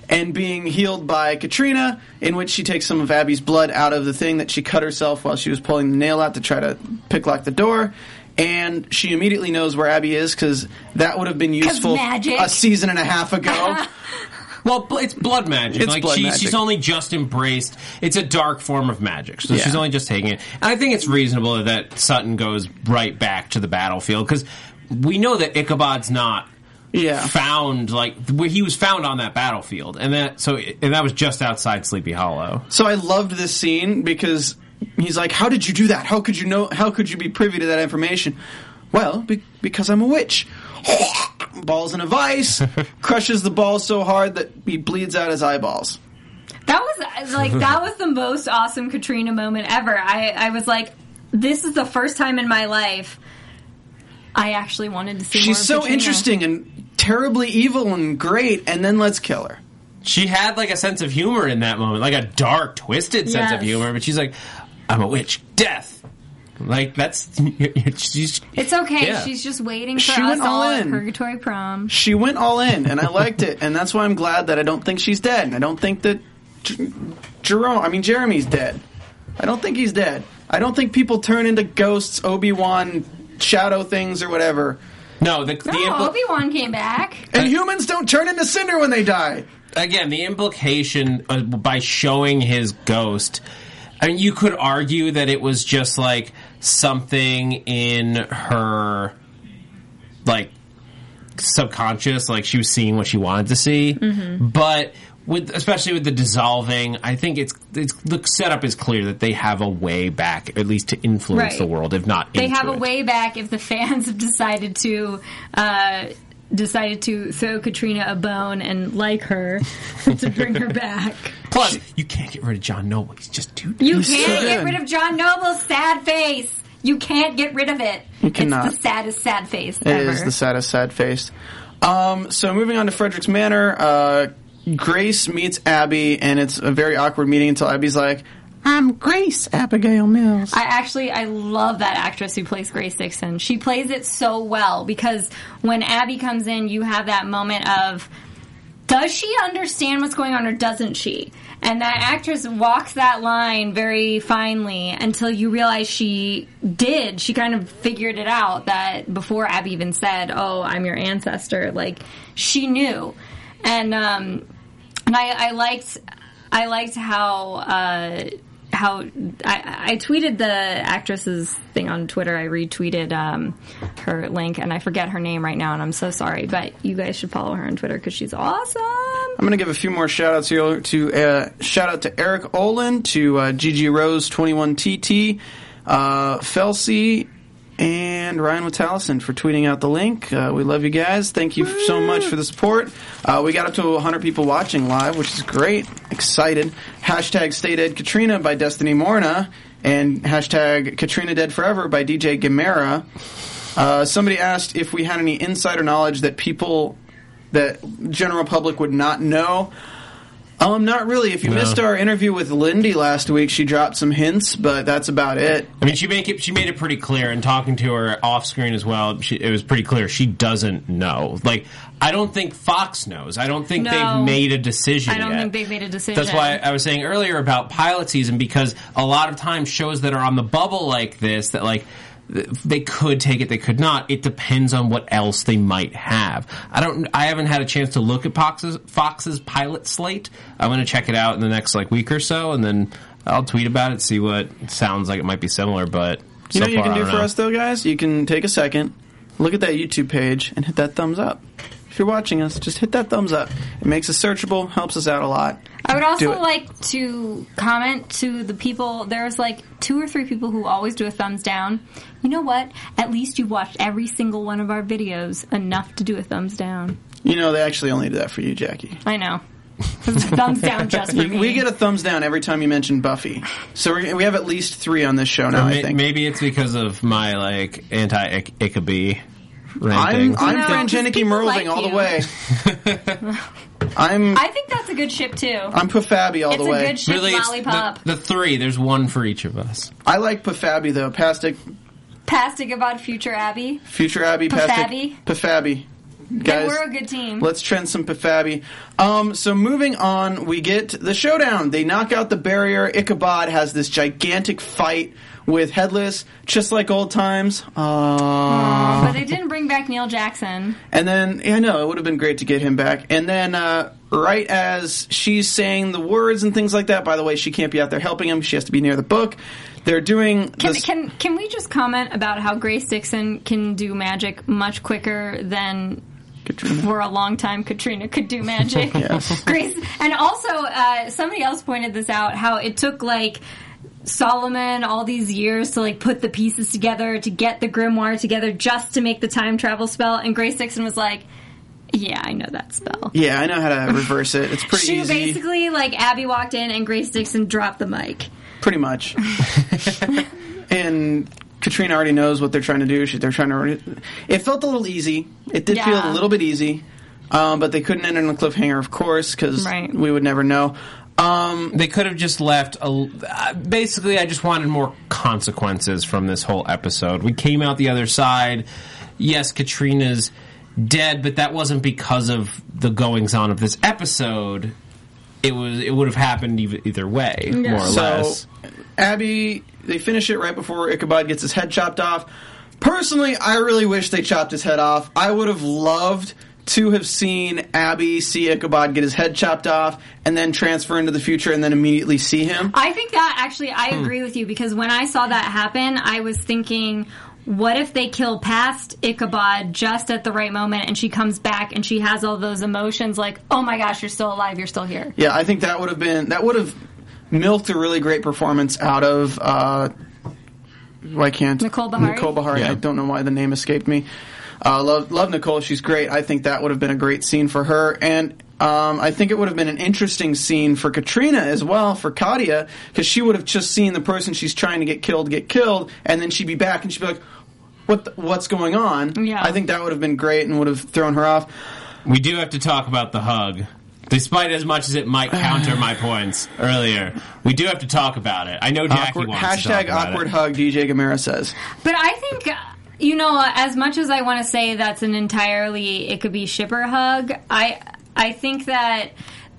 And being healed by Katrina, in which she takes some of Abby's blood out of the thing that she cut herself while she was pulling the nail out to try to pick lock the door. And she immediately knows where Abby is because that would have been useful magic. a season and a half ago. *laughs* Well, bl- it's blood magic. It's like blood she, magic. she's only just embraced. It's a dark form of magic, so Yeah. she's only just taking it. And I think it's reasonable that Sutton goes right back to the battlefield because we know that Ichabod's not yeah. found like where he was found on that battlefield, and that so and that was just outside Sleepy Hollow. So I loved this scene because he's like, "How did you do that? How could you know? How could you be privy to that information?" Well, be- because I'm a witch. Balls in a vice, *laughs* crushes the ball so hard that he bleeds out his eyeballs. That was uh, like that was the most awesome Katrina moment ever. I I was like, this is the first time in my life I actually wanted to see. more She's of so Katrina. interesting and terribly evil and great, and then let's kill her. She had like a sense of humor in that moment, like a dark, twisted sense of humor. But she's like, "I'm a witch, death." Like that's *laughs* she's. It's okay. Yeah. She's just waiting for She us went all all at in. Purgatory Prom. She went all in, and I liked it, and that's why I'm glad that I don't think she's dead, and I don't think that J- Jerome, I mean Jeremy's dead. I don't think he's dead. I don't think people turn into ghosts, Obi Wan, shadow things, or whatever. No, the, the No, impl- Obi Wan came back. And humans don't turn into cinder when they die. again, the implication uh, by showing his ghost. I mean, you could argue that it was just like something in her, like subconscious, like she was seeing what she wanted to see. Mm-hmm. But with especially with the dissolving, I think it's it's the setup is clear that they have a way back, at least to influence Right. the world, if not They have a way back if the fans *laughs* have decided to. Uh, decided to throw Katrina a bone and like her to bring her *laughs* back. Plus, you can't get rid of John Noble; he's just too. You He's so can't get rid of John Noble's sad face. You can't get rid of it. You cannot. It's the saddest sad face It ever. is the saddest, sad face. Um, so moving on to Frederick's Manor, uh, Grace meets Abby, and it's a very awkward meeting until Abby's like, "I'm Grace Abigail Mills." I actually I love that actress who plays Grace Dixon. She plays it so well because when Abby comes in, you have that moment of does she understand what's going on or doesn't she? And that actress walks that line very finely until you realize she did. She kind of figured it out that before Abby even said, "Oh, I'm your ancestor." Like she knew, and um, and I, I liked I liked how uh, how I, I tweeted the actress's thing on Twitter. I retweeted um, her link, and I forget her name right now, and I'm so sorry. But you guys should follow her on Twitter because she's awesome. I'm going to give a few more shout outs here to uh, shout out to Eric Olin, to uh, Gigi Rose 21TT, uh, and Ryan Witalison for tweeting out the link. Uh, we love you guys. Thank you so much for the support. Uh, we got up to 100 people watching live, which is great. Excited. Hashtag Stay Dead Katrina by Destiny Morna, and hashtag Katrina Dead Forever by DJ Gamera. Uh, somebody asked if we had any insider knowledge that people that general public would not know. Um, not really. If you missed our interview with Lyndie last week, she dropped some hints, but that's about it. I mean, she make it. She made it pretty clear, and talking to her off screen as well, she, it was pretty clear she doesn't know. Like, I don't think Fox knows. I don't think No. they've made a decision. I don't yet. think they've made a decision. That's why I was saying earlier about pilot season because a lot of times shows that are on the bubble like this that like th- they could take it, they could not. It depends on what else they might have. I don't. I haven't had a chance to look at Fox's, Fox's pilot slate. I'm going to check it out in the next like week or so, and then I'll tweet about it, see what sounds like it might be similar. But You so know what you far, can do for know. us though, guys? You can take a second, look at that YouTube page, and hit that thumbs up. If you're watching us, just hit that thumbs up. It makes us searchable, helps us out a lot. I would also like to comment to the people. There's like two or three people who always do a thumbs down. You know what? At least you've watched every single one of our videos enough to do a thumbs down. You know, they actually only do that for you, Jackie. I know. Thumbs *laughs* down just for me. We get a thumbs down every time you mention Buffy. So we're, we have at least three on this show now. I think. Maybe it's because of my like anti Ichabbie I'm. I'm No, Fran 'cause Janicki Merling like all the way. *laughs* I'm I think that's a good ship too. I'm Pafabi all it's the way. It's a good ship really, it's lollipop. the, the three. There's one for each of us. I like Pafabi though. Pastic, Past about future Abby. Future Abby, Pafabi? Pastic, Pafabi. Guys, we're a good team. Let's trend some Pafabi. Um, so moving on, we get the showdown. They knock out the barrier. Ichabod has this gigantic fight with Headless, just like old times. Uh, but they didn't bring back Neil Jackson. and then, yeah, no, it would have been great to get him back. And then, uh, right as she's saying the words and things like that, by the way, she can't be out there helping him. She has to be near the book. They're doing Can, this- can can we just comment about how Grace Dixon can do magic much quicker than Katrina. for a long time Katrina could do magic. *laughs* Yes. *laughs* Grace, and also uh, somebody else pointed this out how it took like Solomon all these years to like put the pieces together to get the grimoire together just to make the time travel spell, and Grace Dixon was like. Yeah, I know that spell. Yeah, I know how to reverse it. It's pretty She easy. basically like Abby walked in and Grace Dixon dropped the mic. pretty much. *laughs* and Katrina already knows what they're trying to do. She, they're trying to. It felt a little easy. It did feel a little bit easy, um, but they couldn't end on a cliffhanger, of course, because Right. we would never know. Um, They could have just left. A, uh, basically, I just wanted more consequences from this whole episode. We came out the other side. Yes, Katrina's dead, but that wasn't because of the goings on of this episode. It was. It would have happened either, either way, more or so less. Abby, they finish it right before Ichabod gets his head chopped off. Personally, I really wish they chopped his head off. I would have loved to have seen Abby see Ichabod get his head chopped off and then transfer into the future and then immediately see him. I think that actually, I hmm. agree with you because when I saw that happen, I was thinking, what if they kill past Ichabod just at the right moment and she comes back and she has all those emotions like, oh my gosh, you're still alive, you're still here. Yeah, I think that would have been that would have milked a really great performance out of. Uh, why can't Nicole Beharie? Nicole Beharie. Yeah. I don't know why the name escaped me. Uh, love love Nicole. She's great. I think that would have been a great scene for her, and um, I think it would have been an interesting scene for Katrina as well for Katia because she would have just seen the person she's trying to get killed get killed, and then she'd be back and she'd be like, "What? The, what's going on?" Yeah. I think that would have been great and would have thrown her off. We do have to talk about the hug. Despite as much as it might counter my *sighs* points earlier, we do have to talk about it. I know Jackie Awkward, wants to talk hashtag about awkward it. hug. DJ Gamera says. But I think, uh, you know, as much as I want to say that's an entirely, it could be shipper hug, I, I think that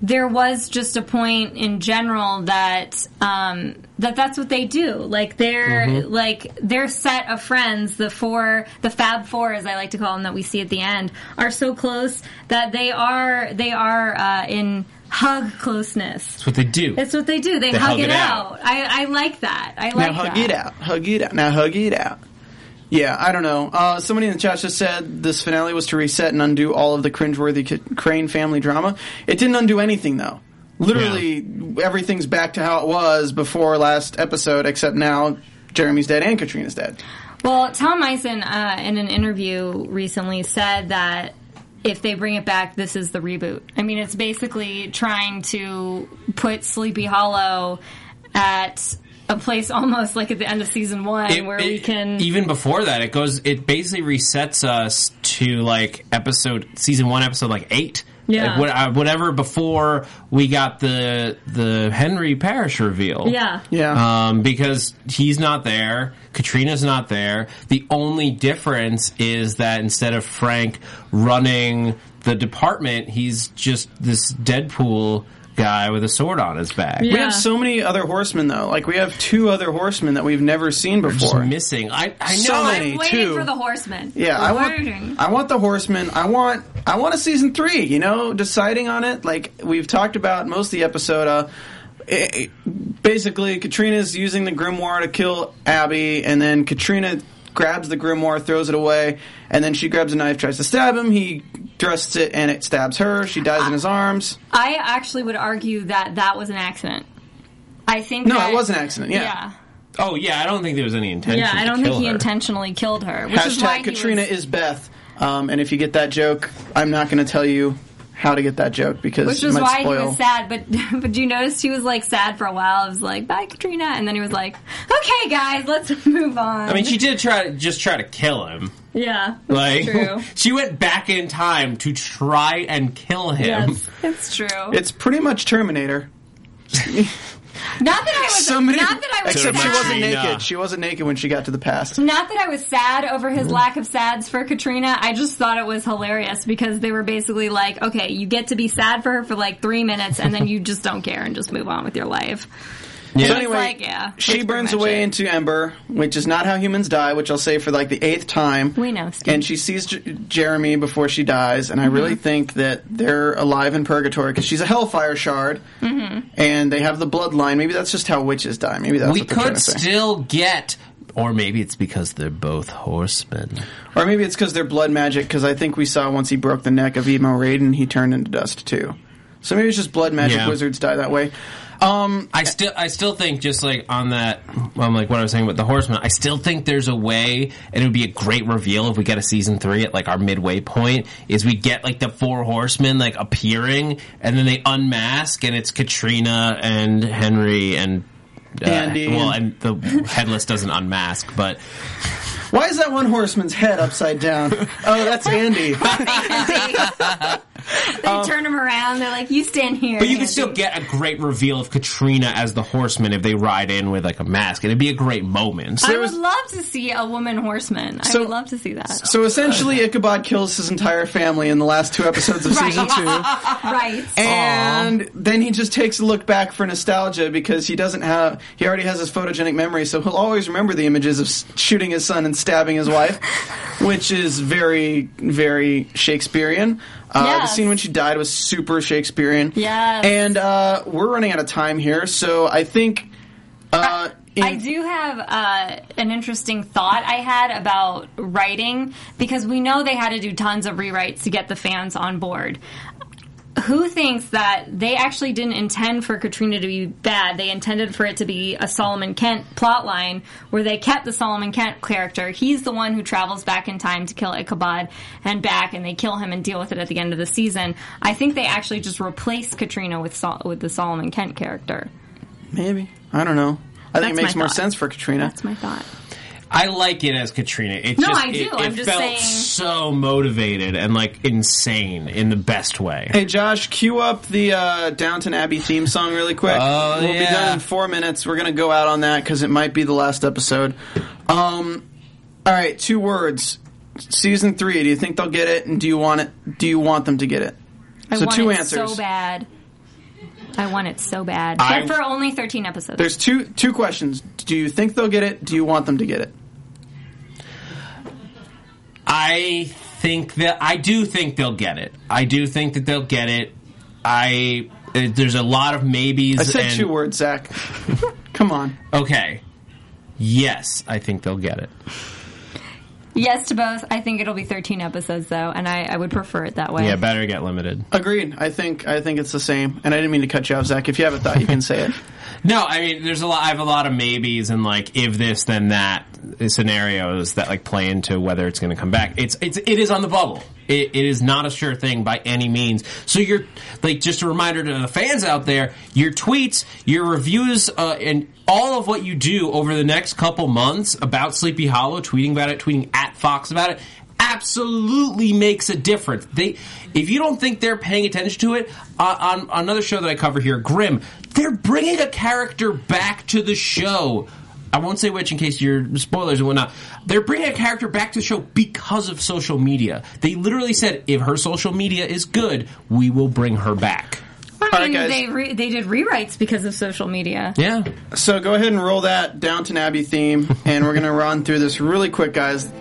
there was just a point in general that um, that that's what they do. Like they're Mm-hmm. like their set of friends, the four, the Fab Four, as I like to call them, that we see at the end, are so close that they are they are uh, in hug closeness. That's what they do. That's what they do. They, They hug, hug it it out. out. I, I like that. I Now like hug that. it out. Hug it out. Now hug it out. Yeah, I don't know. Uh, somebody in the chat just said this finale was to reset and undo all of the cringeworthy K- Crane family drama. It didn't undo anything, though. Literally, everything's back to how it was before last episode, except now Jeremy's dead and Katrina's dead. Well, Tom Mison, uh, in an interview recently, said that if they bring it back, this is the reboot. I mean, it's basically trying to put Sleepy Hollow at a place *laughs* almost like at the end of season one, It- where it- we can. even before that it goes it basically resets us to like episode season one episode like eight Yeah. like what, uh, whatever before we got the the henry parrish reveal yeah. Yeah. um, because he's not there katrina's not there the only difference is that instead of frank running the department he's just this deadpool guy with a sword on his back Yeah. we have so many other horsemen, though. Like, we have two other horsemen that we've never seen just before. missing i, I know So many. I'm waiting too. for the horsemen. Yeah, I want I want the horsemen. I want I want a season three. You know, deciding on it. Like we've talked about most of the episode. Uh, it- it- basically, Katrina's using the grimoire to kill Abby, and then Katrina grabs the grimoire, throws it away, and then she grabs a knife, tries to stab him. He thrusts it, and it stabs her. She dies in his arms. I actually would argue that that was an accident. I think No, that, it was an accident. Yeah. yeah. oh yeah i don't think there was any intention Yeah, I don't think kill he her. intentionally killed her. Which is why Hashtag he Katrina was- is Beth. Um, and if you get that joke, I'm not going to tell you how to get that joke because Which it was why spoil. he was sad, but *laughs* but you noticed he was like sad for a while. I was like, "Bye, Katrina," and then he was like, "Okay, guys, let's *laughs* move on." I mean, she did try to just try to kill him. yeah, that's Like true. *laughs* she went back in time to try and kill him. Yes, it's true. It's pretty much Terminator. Not that I was So many, not that I was except she wasn't naked. She wasn't naked when she got to the past. Not that I was sad over Mm-hmm. his lack of sads for Katrina. I just thought it was hilarious because they were basically like, okay, you get to be sad for her for like three minutes and then you just don't care and just move on with your life. So anyway, like, yeah, she burns away it. into Ember, which is not how humans die, which I'll say for like the eighth time. We know, Steve. And she sees J- Jeremy before she dies, and I really Mm-hmm. think that they're alive in purgatory because she's a Hellfire shard, Mm-hmm. and they have the bloodline. Maybe that's just how witches die. Maybe that's we what they're could to say. still get, or maybe it's because they're both horsemen. Or maybe it's because they're blood magic, because I think we saw once he broke the neck of Emo Raiden, he turned into dust too. So maybe it's just blood magic Yeah. wizards die that way. Um, I still, I still think just like on that, um, like what I was saying about the horsemen. I still think there's a way, and it would be a great reveal if we get a season three at like our midway point. Is we get like the four horsemen like appearing, and then they unmask, and it's Katrina and Henry and. Uh, Andy well, and- and the headless doesn't unmask, but why is that one horseman's head upside down? oh, that's Andy. *laughs* *laughs* they turn him around. They're like, "You stand here." Um, But you Andy." could still get a great reveal of Katrina as the horseman if they ride in with like a mask. and It'd be a great moment. I there would was- love to see a woman horseman. I would love to see that. So essentially, Ichabod kills his entire family in the last two episodes of Right. season two. *laughs* right. And then he just takes a look back for nostalgia because he doesn't have, he already has his photogenic memory, so he'll always remember the images of shooting his son and stabbing his wife, which is very, very Shakespearean. Uh, The scene when she died was super Shakespearean. Yeah. And uh, we're running out of time here, so I think. Uh, in- I do have uh, an interesting thought I had about writing because we know they had to do tons of rewrites to get the fans on board. Who thinks that they actually didn't intend for Katrina to be bad? They intended for it to be a Solomon Kent plotline where they kept the Solomon Kent character. He's the one who travels back in time to kill Ichabod and back, and they kill him and deal with it at the end of the season. I think they actually just replaced Katrina with Sol- with the Solomon Kent character. maybe. I don't know. I think it makes more thought. sense for Katrina. That's my thought. I like it as Katrina. It No, just, I do. It, I'm it just felt saying- so motivated and like insane in the best way. Hey Josh, cue up the uh, Downton Abbey theme song really quick. Oh, we'll be done in four minutes. We're gonna go out on that because it might be the last episode. Um, all right, two words. Season three. Do you think they'll get it? And do you want it? Do you want them to get it? I so want two it answers. so bad. I want it so bad. I- but for only 13 episodes. There's two two questions. Do you think they'll get it? Do you want them to get it? I think that I do think they'll get it. I do think that they'll get it. I uh, there's a lot of maybes. I said and, two words, Zach. *laughs* Come on. Okay. Yes, I think they'll get it. Yes to both. I think it'll be 13 episodes, though, and I, I would prefer it that way. Yeah, better get limited. Agreed. I think I think it's the same. And I didn't mean to cut you off, Zach. If you have a thought, you can say it. *laughs* No, I mean, there's a lot. I have a lot of maybes and like if this then that scenarios that like play into whether it's going to come back. It's it's it is on the bubble. It, it is not a sure thing by any means. So you're like just a reminder to the fans out there: your tweets, your reviews, uh, and all of what you do over the next couple months about Sleepy Hollow, tweeting about it, tweeting at Fox about it. Absolutely makes a difference. They, if you don't think they're paying attention to it, uh, on another show that I cover here, Grimm, they're bringing a character back to the show. I won't say which in case you're spoilers and whatnot. They're bringing a character back to the show because of social media. They literally said, if her social media is good, we will bring her back. I mean, guys. they re- they did rewrites because of social media. Yeah. So go ahead and roll that Downton Abbey theme, *laughs* and we're gonna run through this really quick, guys.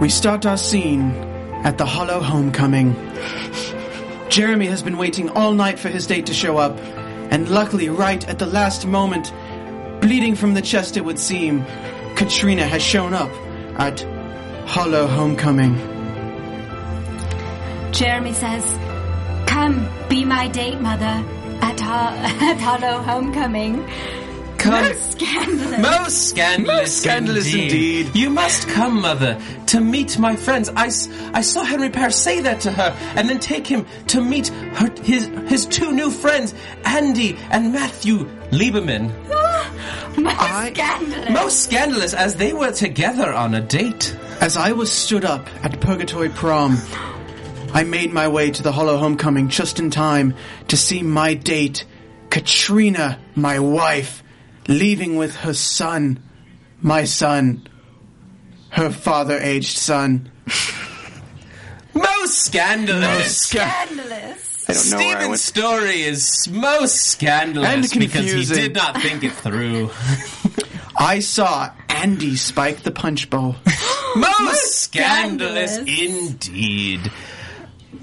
We start our scene at the Hollow Homecoming. Jeremy has been waiting all night for his date to show up, and luckily, right at the last moment, bleeding from the chest it would seem, Katrina has shown up at Hollow Homecoming. Jeremy says, "Come, be my date, mother, at, Ho- *laughs* at Hollow Homecoming." Come. Scandalous. Most scandalous, Most scandalous indeed. You must come, mother, to meet my friends. I, I saw Henry Parr say that to her, and then take him to meet her, his his two new friends, Andy and Matthew Lieberman. *gasps* Most I- scandalous. Most scandalous as they were together on a date. As I was stood up at Purgatory Prom, I made my way to the Hollow Homecoming just in time to see my date, Katrina, my wife, leaving with her son, my son, her father-aged son. Most scandalous. Most Scandalous. I don't know Steven's story is most scandalous And because he did not think it through. *laughs* I saw Andy spike the punch bowl. *laughs* most scandalous scandalous. indeed.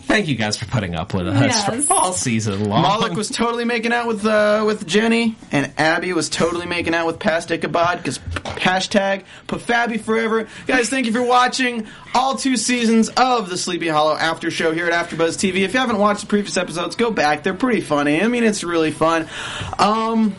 Thank you guys for putting up with us Yes. for all season long. Moloch was totally making out with uh, with Jenny, and Abby was totally making out with past Ichabod because hashtag put Fabby forever. Guys, thank you for watching all two seasons of the Sleepy Hollow After Show here at AfterBuzz TV. If you haven't watched the previous episodes, go back; they're pretty funny. I mean, it's really fun. Um,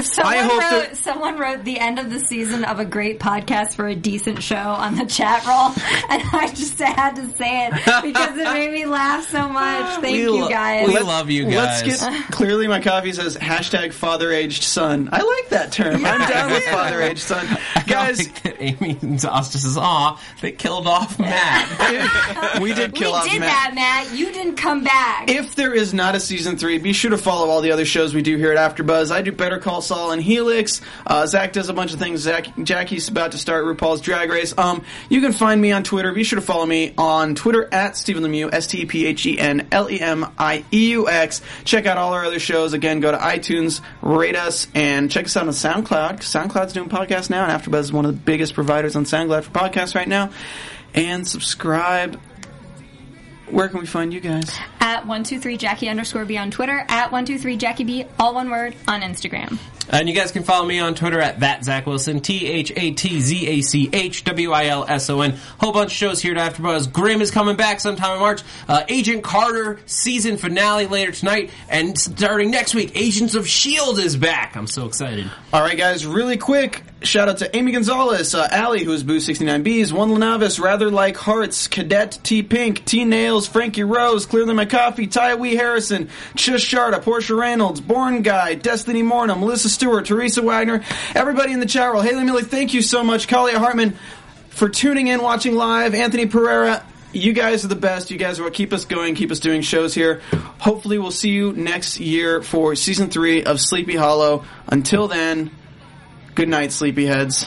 Someone I hope wrote, that- someone wrote the end of the season of a great podcast for a decent show on the chat roll, *laughs* and I just had to say it because it made me laugh so much. *laughs* Thank We you lo- guys. we love you guys. Let's get clearly. My coffee says hashtag father aged son. I like that term. I'm down with father aged son, *laughs* guys. Like that Amy Zosta says, "Aw, they killed off Matt." we did we kill off did Matt. that, Matt. You didn't come back. If there is not a season three, be sure to follow all the other shows we do here at AfterBuzz. I do Better Call Saul and Helix. Uh, Zach does a bunch of things. Zach, Jackie's about to start RuPaul's Drag Race. Um, you can find me on Twitter. Be sure to follow me on Twitter at Stephen Lemieux, S T P H E N L E M I E U X. Check out all our other shows. Again, go to iTunes, rate us, and check us out on SoundCloud. SoundCloud's doing podcasts now, and AfterBuzz is one of the biggest providers on SoundCloud for podcasts right now. And subscribe. Where can we find you guys? At one two three Jackie underscore B on Twitter. At one two three Jackie B, all one word on Instagram. and you guys can follow me on Twitter at that Zach Wilson, T H A T Z A C H W I L S O N. Whole bunch of shows here at AfterBuzz. Grimm is coming back sometime in March. Uh, Agent Carter season finale later tonight, and starting next week, Agents of Shield is back. I'm so excited. All right, guys, really quick. Shout out to Amy Gonzalez, uh, Allie, who's Boo 69Bs, One Lanavis, Rather Like Hearts, Cadet T Pink, T Nails, Frankie Rose, Clearly My Coffee, Ty Wee Harrison, Chish Sharda, Portia Reynolds, Born Guy, Destiny Morna, Melissa Stewart, Teresa Wagner, everybody in the chat roll. Haley Millie, thank you so much. Kalia Hartman for tuning in, watching live. Anthony Pereira, you guys are the best. You guys are what keep us going, keep us doing shows here. Hopefully, we'll see you next year for season three of Sleepy Hollow. Until then, good night, sleepyheads.